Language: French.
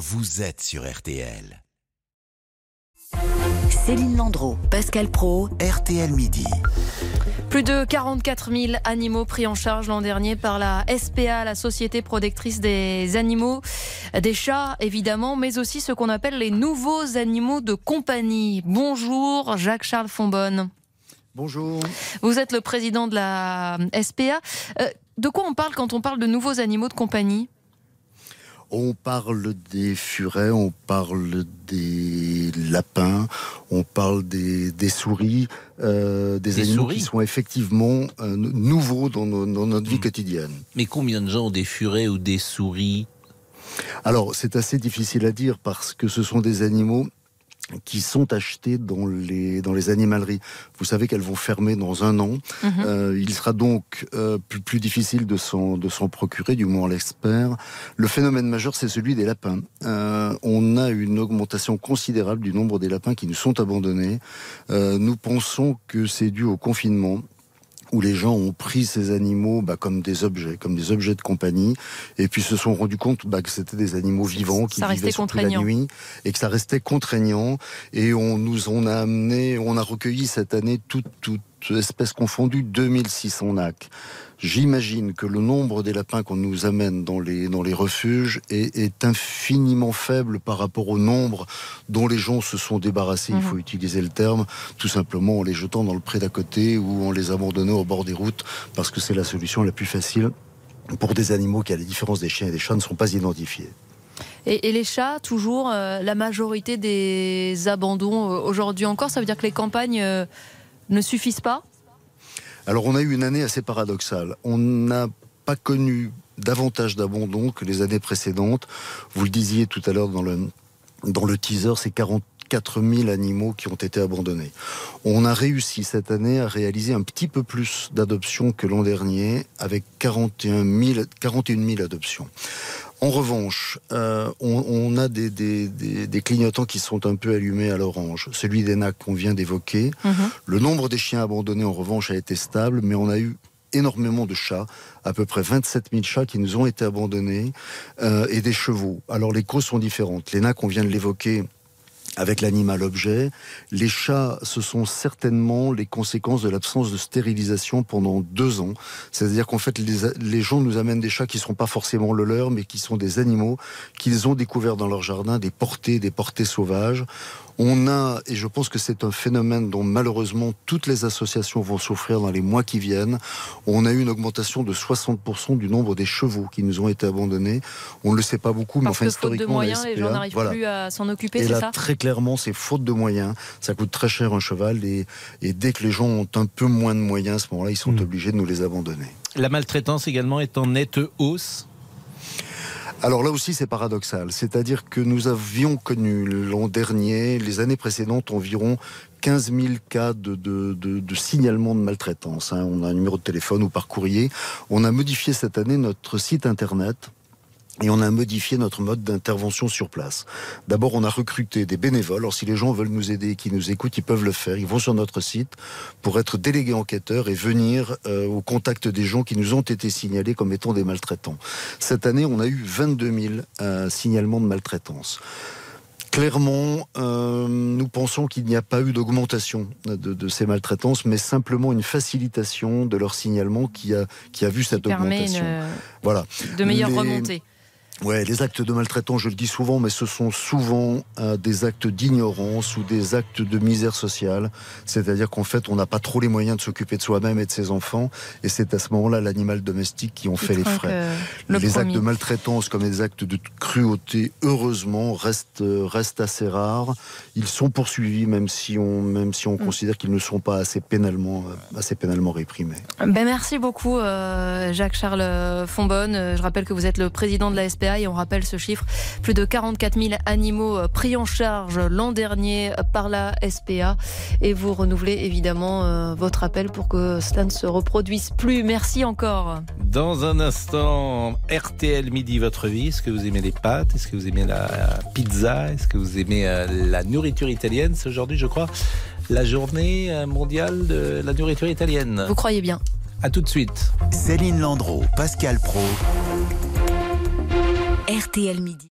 vous êtes sur RTL. Céline Landreau, Pascal Pro, RTL Midi. Plus de 44 000 animaux pris en charge l'an dernier par la SPA, la Société protectrice des animaux, des chats évidemment, mais aussi ce qu'on appelle les nouveaux animaux de compagnie. Bonjour Jacques-Charles Fonbonne. Bonjour. Vous êtes le président de la SPA. Euh, de quoi on parle quand on parle de nouveaux animaux de compagnie? On parle des furets, on parle des lapins, on parle des, souris, euh, des, animaux qui sont effectivement euh, nouveaux dans, notre vie hmm. quotidienne. Mais combien de gens ont des furets ou des souris? Alors, c'est assez difficile à dire parce que ce sont des animaux qui sont achetés dans les, dans les animaleries. Vous savez qu'elles vont fermer dans un an. Mhm. Euh, il sera donc euh, plus, plus, difficile de s'en, de s'en procurer, du moins l'espère. Le phénomène majeur, c'est celui des lapins. Euh, on a une augmentation considérable du nombre des lapins qui nous sont abandonnés. nous pensons que c'est dû au confinement où les gens ont pris ces animaux bah, comme des objets, comme des objets de compagnie, et puis se sont rendus compte bah, que c'était des animaux vivants qui vivaient surtout la nuit, et que ça restait contraignant. Et on nous on a amené, on a recueilli cette année toute, toute espèce confondue 2600 nacs. J'imagine que le nombre des lapins qu'on nous amène dans les, dans les refuges est, infiniment faible par rapport au nombre dont les gens se sont débarrassés, il mhm. faut utiliser le terme, tout simplement en les jetant dans le pré d'à côté ou en les abandonnant au bord des routes, parce que c'est la solution la plus facile pour des animaux qui, à la différence des chiens et des chats, ne sont pas identifiés. Et, les chats, toujours, euh, la majorité des abandons euh, aujourd'hui encore, ça veut dire que les campagnes euh, ne suffisent pas alors on a eu une année assez paradoxale. On n'a pas connu davantage d'abandon que les années précédentes. Vous le disiez tout à l'heure dans le, dans le teaser, c'est 44 000 animaux qui ont été abandonnés. On a réussi cette année à réaliser un petit peu plus d'adoptions que l'an dernier, avec 41 000, 41 000 adoptions. En revanche, euh, on, a des, clignotants qui sont un peu allumés à l'orange. Celui des NAC qu'on vient d'évoquer. Mhm. Le nombre des chiens abandonnés, en revanche, a été stable, mais on a eu énormément de chats, à peu près 27 000 chats qui nous ont été abandonnés, euh, et des chevaux. Alors les causes sont différentes. Les NAC, on vient de l'évoquer, avec l'animal objet. Les chats, ce sont certainement les conséquences de l'absence de stérilisation pendant deux ans. C'est-à-dire qu'en fait, les, gens nous amènent des chats qui ne sont pas forcément le leur, mais qui sont des animaux qu'ils ont découverts dans leur jardin, des portées, des portées sauvages. On a, et je pense que c'est un phénomène dont malheureusement toutes les associations vont souffrir dans les mois qui viennent, on a eu une augmentation de 60% du nombre des chevaux qui nous ont été abandonnés. On ne le sait pas beaucoup, mais enfin historiquement... de moyens, les gens n'arrivent plus à s'en occuper, c'est ça? Très clairement, c'est faute de moyens. Ça coûte très cher un cheval et, dès que les gens ont un peu moins de moyens, à ce moment-là, ils sont hmm. obligés de nous les abandonner. La maltraitance également est en nette hausse? Alors là aussi, c'est paradoxal. C'est-à-dire que nous avions connu l'an dernier, les années précédentes, environ 15 000 cas de, de, signalement de maltraitance. Hein. On a un numéro de téléphone ou par courrier. On a modifié cette année notre site internet et on a modifié notre mode d'intervention sur place. D'abord, on a recruté des bénévoles. Alors, si les gens veulent nous aider, qui nous écoutent, ils peuvent le faire. Ils vont sur notre site pour être délégués enquêteurs et venir euh, au contact des gens qui nous ont été signalés comme étant des maltraitants. Cette année, on a eu 22 000 euh, signalements de maltraitance. Clairement, euh, nous pensons qu'il n'y a pas eu d'augmentation de, ces maltraitances, mais simplement une facilitation de leur signalement qui a, qui a vu cette augmentation. voilà. De meilleures remontées. Ouais, les actes de maltraitance, je le dis souvent, mais ce sont souvent euh, des actes d'ignorance ou des actes de misère sociale. C'est-à-dire qu'en fait, on n'a pas trop les moyens de s'occuper de soi-même et de ses enfants, et c'est à ce moment-là l'animal domestique qui en fait les frais. Euh, les actes de maltraitance comme les actes de cruauté, heureusement, restent, euh, restent assez rares. Ils sont poursuivis, même si on, même si on mm. considère qu'ils ne sont pas assez pénalement, assez pénalement réprimés. Ben merci beaucoup, Jacques-Charles Fonbonne. Je rappelle que vous êtes le président de la Et on rappelle ce chiffre, plus de 44 000 animaux euh, pris en charge l'an dernier par la SPA et vous renouvelez évidemment euh, votre appel pour que cela ne se reproduise plus. Merci encore. Dans un instant, RTL Midi, votre vie. Est-ce que vous aimez les pâtes? Est-ce que vous aimez la pizza? Est-ce que vous aimez euh, la nourriture italienne? C'est aujourd'hui, je crois, la journée mondiale de la nourriture italienne. Vous croyez bien A tout de suite. Céline Landreau, Pascal Pro. RTL Midi.